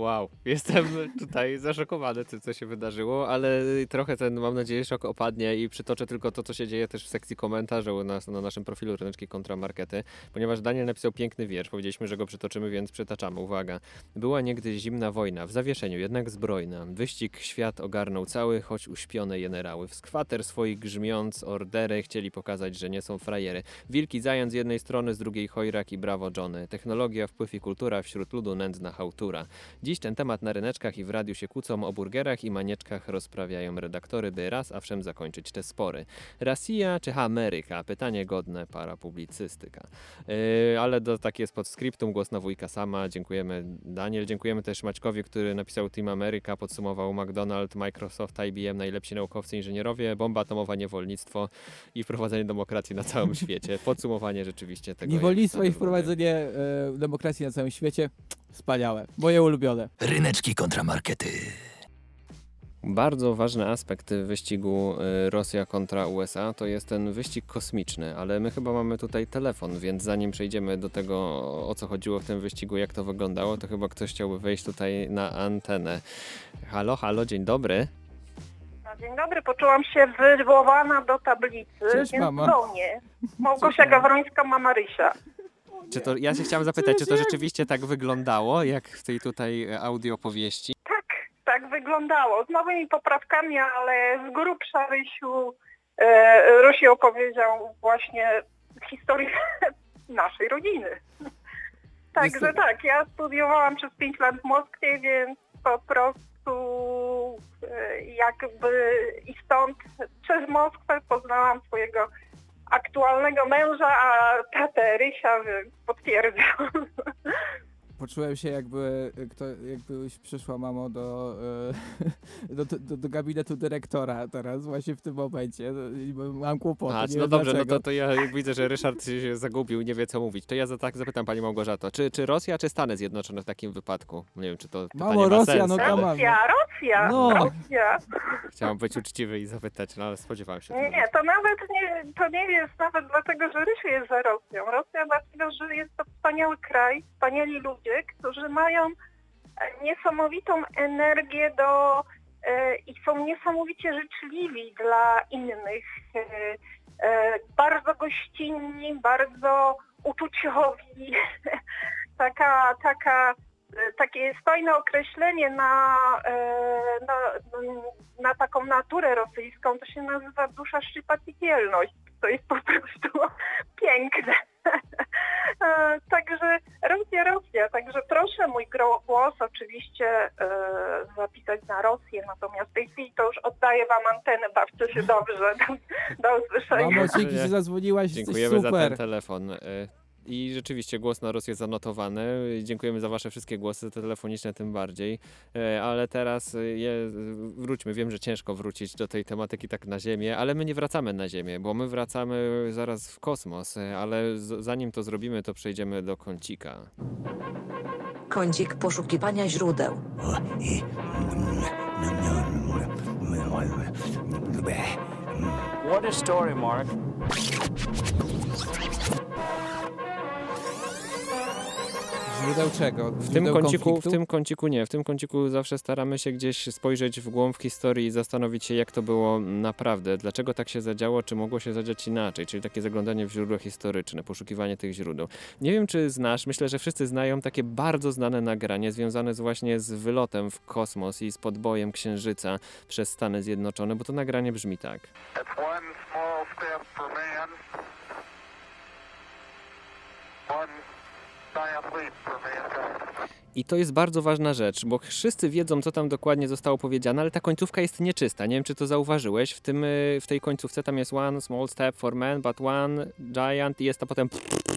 Wow, jestem tutaj zaszokowany tym, co się wydarzyło, ale trochę ten, mam nadzieję, szok opadnie i przytoczę tylko to, co się dzieje też w sekcji komentarzy u nas na naszym profilu Ryneczki kontra Markety, ponieważ Daniel napisał piękny wiersz, powiedzieliśmy, że go przytoczymy, więc przytaczamy. Uwaga. Była niegdyś zimna wojna, w zawieszeniu, jednak zbrojna. Wyścig świat ogarnął cały, choć uśpione jenerały. W skwater swoich grzmiąc ordery chcieli pokazać, że nie są frajery. Wilki zając z jednej strony, z drugiej chojrak i brawo Johnny. Technologia, wpływ i kultura, wśród ludu nędzna hałtura. Dziś ten temat na ryneczkach i w radiu się kłócą o burgerach i manieczkach rozprawiają redaktory, by raz a wszem zakończyć te spory. Rosja czy Ameryka? Pytanie godne para publicystyka. Yy, ale do takie jest podscriptum, głos na wujka sama. Dziękujemy Daniel, dziękujemy też Maćkowi, który napisał Team America, podsumował McDonald's, Microsoft, IBM, najlepsi naukowcy, inżynierowie, bomba atomowa, niewolnictwo i wprowadzenie demokracji na całym świecie. Podsumowanie rzeczywiście tego. Niewolnictwo i wprowadzenie e, demokracji na całym świecie. Wspaniałe. Moje ulubione. Ryneczki kontra markety. Bardzo ważny aspekt wyścigu y, Rosja kontra USA to jest ten wyścig kosmiczny, ale my chyba mamy tutaj telefon, więc zanim przejdziemy do tego, o co chodziło w tym wyścigu, jak to wyglądało, to chyba ktoś chciałby wejść tutaj na antenę. Halo, halo, dzień dobry. No, Dzień dobry, poczułam się wywołana do tablicy, Cześć, więc mamo. do mnie. Małgosia Gawrońska, mama Rysia. Czy to, ja się chciałam zapytać, czy to rzeczywiście tak wyglądało, jak w tej tutaj e, audio powieści? Tak wyglądało, z nowymi poprawkami, ale z grubsza Rysiu, e, Rysi opowiedział właśnie historię naszej rodziny. Także tak, ja studiowałam przez 5 lat w Moskwie, więc po prostu e, jakby i stąd przez Moskwę poznałam swojego aktualnego męża, a tatę Rysia, więc potwierdzam. Poczułem się jakby, e, kto, jakbyś przyszła mamo do, e, do, do, do gabinetu dyrektora teraz właśnie w tym momencie. No, Mam kłopoty, A, nie no dobrze, no dlaczego. to, to ja widzę, że Ryszard się zagubił, nie wie co mówić. To ja za tak zapytam Pani Małgorzato, czy, czy Rosja, czy Stany Zjednoczone w takim wypadku? Nie wiem, czy to pytanie Mamo, ma Rosja, sens. no ale on. Rosja, Rosja, No. Rosja. Chciałam być uczciwy i zapytać, no ale spodziewałem się. Nie, nie, to nawet nie, to nie jest nawet dlatego, że Rysiu jest za Rosją. Rosja dlatego, że jest to wspaniały kraj, wspaniali ludzie, którzy mają e, niesamowitą energię do e, i są niesamowicie życzliwi dla innych. E, bardzo gościnni, bardzo uczuciowi. taka, taka, takie fajne określenie na, na, na taką naturę rosyjską, to się nazywa dusza szczypaticielność. To jest po prostu piękne. E, Także Rosja, Rosja. Także proszę mój głos oczywiście e, zapisać na Rosję, natomiast w tej chwili to już oddaję Wam antenę, bawcie się dobrze. Do, do usłyszenia. Mamo, dzięki, że zadzwoniłaś, Dziękujemy za super. ten telefon. I rzeczywiście głos na Rosję zanotowany. Dziękujemy za Wasze wszystkie głosy telefoniczne tym bardziej. E, Ale teraz y, je, wróćmy. Wiem, że ciężko wrócić do tej tematyki tak na Ziemię, ale my nie wracamy na Ziemię, bo my wracamy zaraz w kosmos. e, Ale z, zanim to zrobimy, to przejdziemy do kącika. Kącik poszukiwania źródeł. What a story, Mark. Źródeł czego? W tym, Źródeł kąciku, w tym kąciku nie. W tym kąciku zawsze staramy się gdzieś spojrzeć w głąb historii i zastanowić się, jak to było naprawdę, dlaczego tak się zadziało, czy mogło się zadziać inaczej, czyli takie zaglądanie w źródła historyczne, poszukiwanie tych źródeł. Nie wiem, czy znasz, myślę, że wszyscy znają takie bardzo znane nagranie związane z właśnie z wylotem w kosmos i z podbojem Księżyca przez Stany Zjednoczone, bo to nagranie brzmi tak. One small step for man, I to jest bardzo ważna rzecz, bo wszyscy wiedzą, co tam dokładnie zostało powiedziane, ale ta końcówka jest nieczysta. Nie wiem, czy to zauważyłeś. W, tym, y, w tej końcówce tam jest one small step for man, but one giant i jest to potem...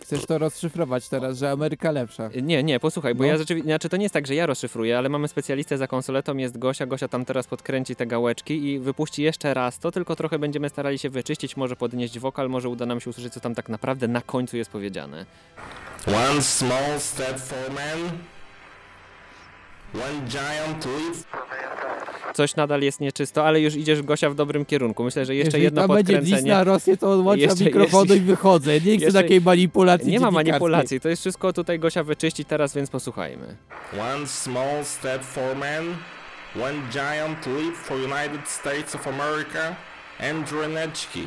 Chcesz to rozszyfrować teraz, że Ameryka lepsza. Nie, nie, posłuchaj, bo No. ja rzeczywiście, znaczy to nie jest tak, że ja rozszyfruję, ale mamy specjalistę za konsoletą, jest Gosia, Gosia tam teraz podkręci te gałeczki i wypuści jeszcze raz to, tylko trochę będziemy starali się wyczyścić, może podnieść wokal, może uda nam się usłyszeć, co tam tak naprawdę na końcu jest powiedziane. One small step for man, Coś nadal jest nieczysto, ale już idziesz, Gosia, w dobrym kierunku. Myślę, że jeszcze Jeżeli jedno tam będzie podkręcenie... dis na Rosję, to odłączam Jeszcze- mikrofonu jeszcze- i wychodzę. Nie chcę jeszcze- takiej manipulacji Nie ma manipulacji, to jest wszystko tutaj Gosia wyczyści teraz, więc posłuchajmy. One small step for man, one giant leap for United States of America, Andrew Neczki.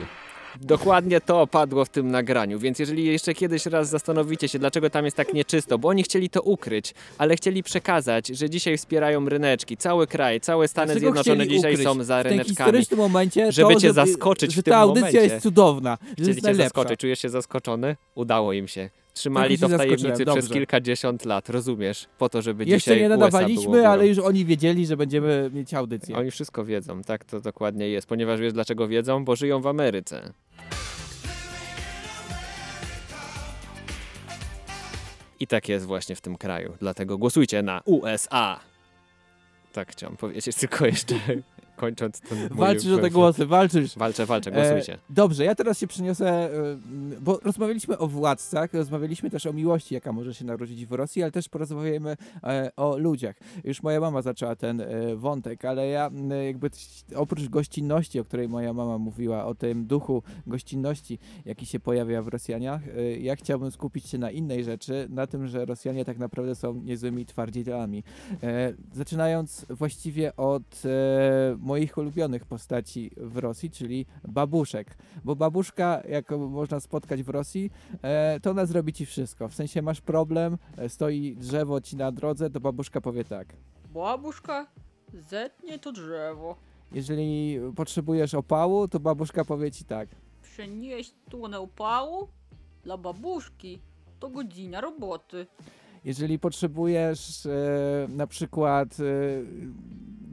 Dokładnie to padło w tym nagraniu, więc jeżeli jeszcze kiedyś raz zastanowicie się, dlaczego tam jest tak nieczysto, bo oni chcieli to ukryć, ale chcieli przekazać, że dzisiaj wspierają ryneczki, cały kraj, całe Stany Dlaczego Zjednoczone chcieli dzisiaj ukryć są za w tym ryneczkami. historycznym momencie żeby to, cię zaskoczyć że w tym ta audycja momencie. jest cudowna, że Chcieli jest cię najlepsza. zaskoczyć, czujesz się zaskoczony? Udało im się. Trzymali to w tajemnicy zaskoczyłem, przez dobrze. kilkadziesiąt lat, rozumiesz? Po to, żeby Jeszcze dzisiaj nie USA nadawaliśmy, było górą. ale już oni wiedzieli, że będziemy mieć audycję. Oni wszystko wiedzą, tak to dokładnie jest, ponieważ wiesz dlaczego wiedzą? Bo żyją w Ameryce. I tak jest właśnie w tym kraju, dlatego głosujcie na USA. Tak chciałem powiedzieć, tylko jeszcze kończąc ten mój Walczysz o te głosy, walczysz. Walczę, walczę, głosujcie. E, dobrze, ja teraz się przeniosę, e, bo rozmawialiśmy o władcach, rozmawialiśmy też o miłości, jaka może się narodzić w Rosji, ale też porozmawiajmy e, o ludziach. Już moja mama zaczęła ten e, wątek, ale ja jakby oprócz gościnności, o której moja mama mówiła, o tym duchu gościnności, jaki się pojawia w Rosjanach, e, ja chciałbym skupić się na innej rzeczy, na tym, że Rosjanie tak naprawdę są niezłymi twardzielami. Zaczynając właściwie od moich ulubionych postaci w Rosji, czyli babuszek. Bo babuszka, jak można spotkać w Rosji, e, to ona zrobi ci wszystko. W sensie masz problem, e, stoi drzewo ci na drodze, to babuszka powie tak. Babuszka, zetnie to drzewo. Jeżeli potrzebujesz opału, to babuszka powie ci tak. Przenieść tunę opału dla babuszki to godzina roboty. Jeżeli potrzebujesz e, na przykład e,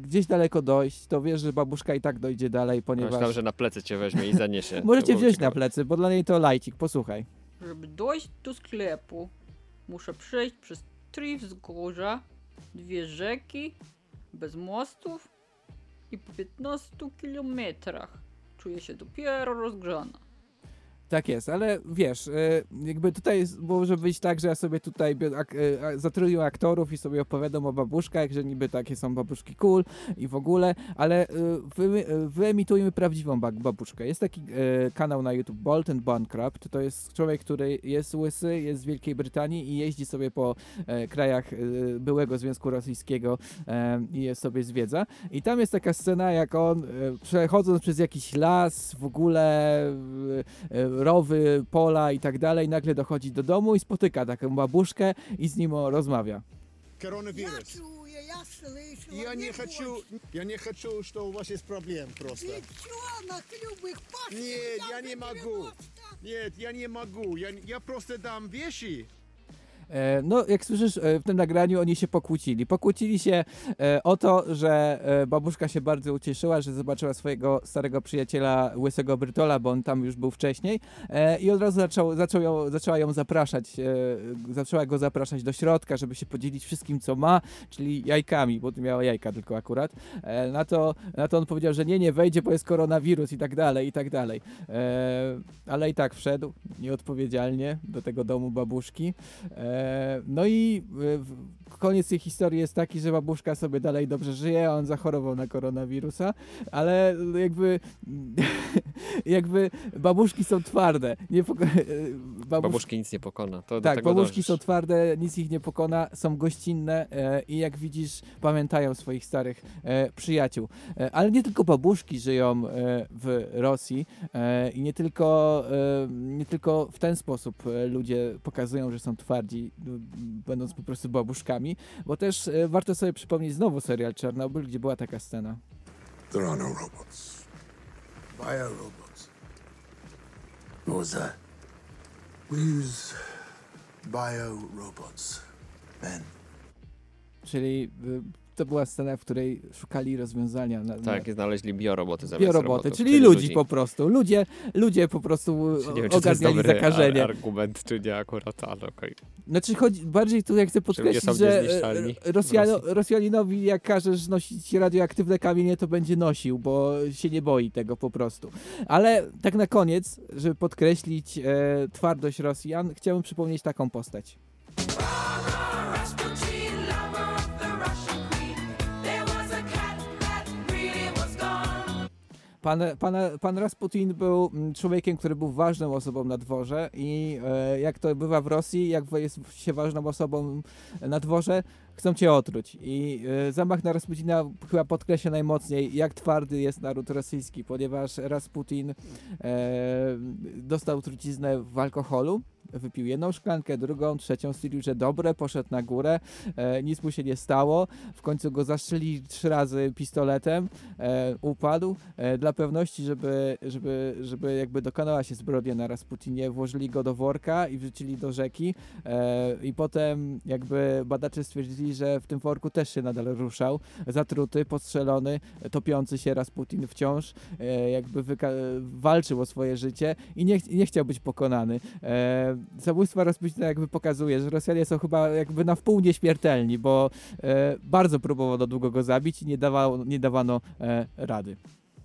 gdzieś daleko dojść, to wiesz, że babuszka i tak dojdzie dalej, ponieważ... Myślałem, że na plecy cię weźmie i zaniesie. Możecie wziąć ciekawe. na plecy, bo dla niej to lajcik, posłuchaj. Żeby dojść do sklepu, muszę przejść przez trzy wzgórza, dwie rzeki, bez mostów i po 15 kilometrach czuję się dopiero rozgrzana. Tak jest, ale wiesz, e, jakby tutaj może być tak, że ja sobie tutaj e, zatrudnię aktorów i sobie opowiadam o babuszkach, że niby takie są babuszki cool i w ogóle, ale e, wy, wyemitujmy prawdziwą bab- babuszkę. Jest taki kanał na YouTube Bolt and Bankrupt, to jest człowiek, który jest łysy, jest z Wielkiej Brytanii i jeździ sobie po krajach byłego Związku Rosyjskiego i je sobie zwiedza. I tam jest taka scena, jak on przechodząc przez jakiś las, w ogóle rowy, pola i tak dalej, nagle dochodzi do domu i spotyka taką babuszkę i z nim o, rozmawia. коронавирус. Я чую, я слышала. Я не хочу, я не хочу, что у вас есть проблем просто. Девчонок любых пошли. Нет, я не могу. Нет, я не могу. Я, я просто дам вещи. E, No, jak słyszysz, e, w tym nagraniu oni się pokłócili. Pokłócili się e, o to, że babuszka się bardzo ucieszyła, że zobaczyła swojego starego przyjaciela Łysego Brytola, bo on tam już był wcześniej i od razu zaczął, zaczął ją, zaczęła ją zapraszać, zaczęła go zapraszać do środka, żeby się podzielić wszystkim, co ma, czyli jajkami, bo miała jajka tylko akurat. Na to, na to on powiedział, że nie, nie wejdzie, bo jest koronawirus i tak dalej, i tak dalej. Ale i tak wszedł nieodpowiedzialnie do tego domu babuszki. E, No i e, koniec tej historii jest taki, że babuszka sobie dalej dobrze żyje, a on zachorował na koronawirusa, ale jakby jakby babuszki są twarde. Nie poko- e, babusz- Babuszki nic nie pokona. To tak, babuszki dążysz. są twarde, nic ich nie pokona, są gościnne e, i jak widzisz, pamiętają swoich starych e, przyjaciół. E, ale nie tylko babuszki żyją e, w Rosji e, i nie tylko, nie tylko w ten sposób ludzie pokazują, że są twardzi, będąc po prostu babuszkami, bo też e, warto sobie przypomnieć znowu serial Czarnobyl, gdzie była taka scena. There are no robots. Biorobots. What was that? We use biorobots. Men. Czyli y, to była scena, w której szukali rozwiązania. Na, Tak, znaleźli bioroboty zamiast bioroboty, robotów, czyli ludzi, po prostu. Ludzie, ludzie po prostu Nie wiem, czy to jest ogarniali dobry zakażenie. ar- argument, czy nie akurat, ale okej. Znaczy chodzi, bardziej tu jak chcę podkreślić, że e, Rosjano, Rosjaninowi jak każesz nosić radioaktywne kamienie, to będzie nosił, bo się nie boi tego po prostu. Ale tak na koniec, żeby podkreślić e, twardość Rosjan, chciałbym przypomnieć taką postać. Pan, pan, pan Rasputin był mm, człowiekiem, który był ważną osobą na dworze i e, jak to bywa w Rosji, jak jest się ważną osobą na dworze, chcą cię otruć. I e, zamach na Rasputina chyba podkreśla najmocniej, jak twardy jest naród rosyjski, ponieważ Rasputin e, dostał truciznę w alkoholu, wypił jedną szklankę, drugą, trzecią, stwierdził, że dobre, poszedł na górę, e, nic mu się nie stało, w końcu go zastrzeli trzy razy pistoletem, e, upadł. Dla pewności, żeby, żeby, żeby jakby dokonała się zbrodnia na Rasputinie, włożyli go do worka i wrzucili do rzeki i potem jakby badacze stwierdzili, że w tym worku też się nadal ruszał, zatruty, postrzelony, topiący się Rasputin wciąż, e, jakby walczył o swoje życie i nie, ch- nie chciał być pokonany. E, zabójstwa Rasputina jakby pokazuje, że Rosjanie są chyba jakby na wpół nieśmiertelni, bo e, bardzo próbowano długo go zabić i nie, dawało, nie dawano e, rady.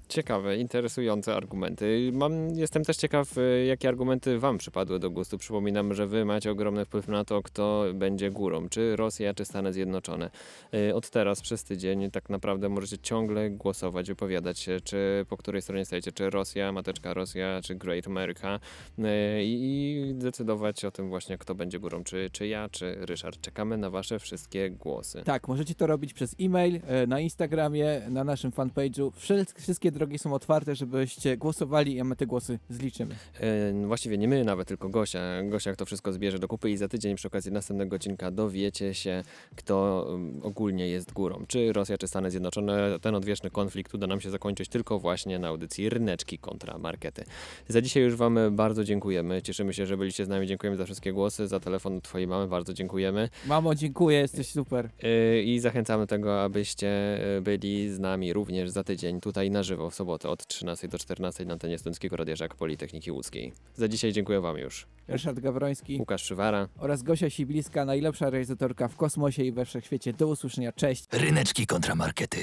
Ciekawe, interesujące argumenty. Mam, jestem też ciekaw, y, jakie argumenty Wam przypadły do gustu. Przypominam, że Wy macie ogromny wpływ na to, kto będzie górą, czy Rosja, czy Stany Zjednoczone. Y, Od teraz przez tydzień tak naprawdę możecie ciągle głosować, wypowiadać się, czy po której stronie stajecie, czy Rosja, Mateczka Rosja, czy Great America y, i decydować o tym właśnie, kto będzie górą, czy, czy ja, czy Ryszard. Czekamy na Wasze wszystkie głosy. Tak, możecie to robić przez e-mail, na Instagramie, na naszym fanpage'u. Wszystkie drogi są otwarte, żebyście głosowali, a my te głosy zliczymy. E, Właściwie nie my nawet, tylko Gosia. Gosia to wszystko zbierze do kupy i za tydzień przy okazji następnego odcinka dowiecie się, kto um, ogólnie jest górą. Czy Rosja, czy Stany Zjednoczone. Ten odwieczny konflikt uda nam się zakończyć tylko właśnie na audycji Ryneczki kontra Markety. Za dzisiaj już Wam bardzo dziękujemy. Cieszymy się, że byliście z nami. Dziękujemy za wszystkie głosy, za telefon Twojej mamy. Bardzo dziękujemy. Mamo, dziękuję, jesteś super. Yy, I zachęcamy tego, abyście yy, byli z nami również za tydzień, tutaj na żywo, w sobotę od 13 do 14 na antenie Studenckiego Radia Żak Politechniki Łódzkiej. Za dzisiaj dziękuję Wam już. Ryszard Gawroński Łukasz Szywara. oraz Gosia Sibiliska, najlepsza realizatorka w kosmosie i we wszechświecie. Do usłyszenia, cześć! Ryneczki kontra markety.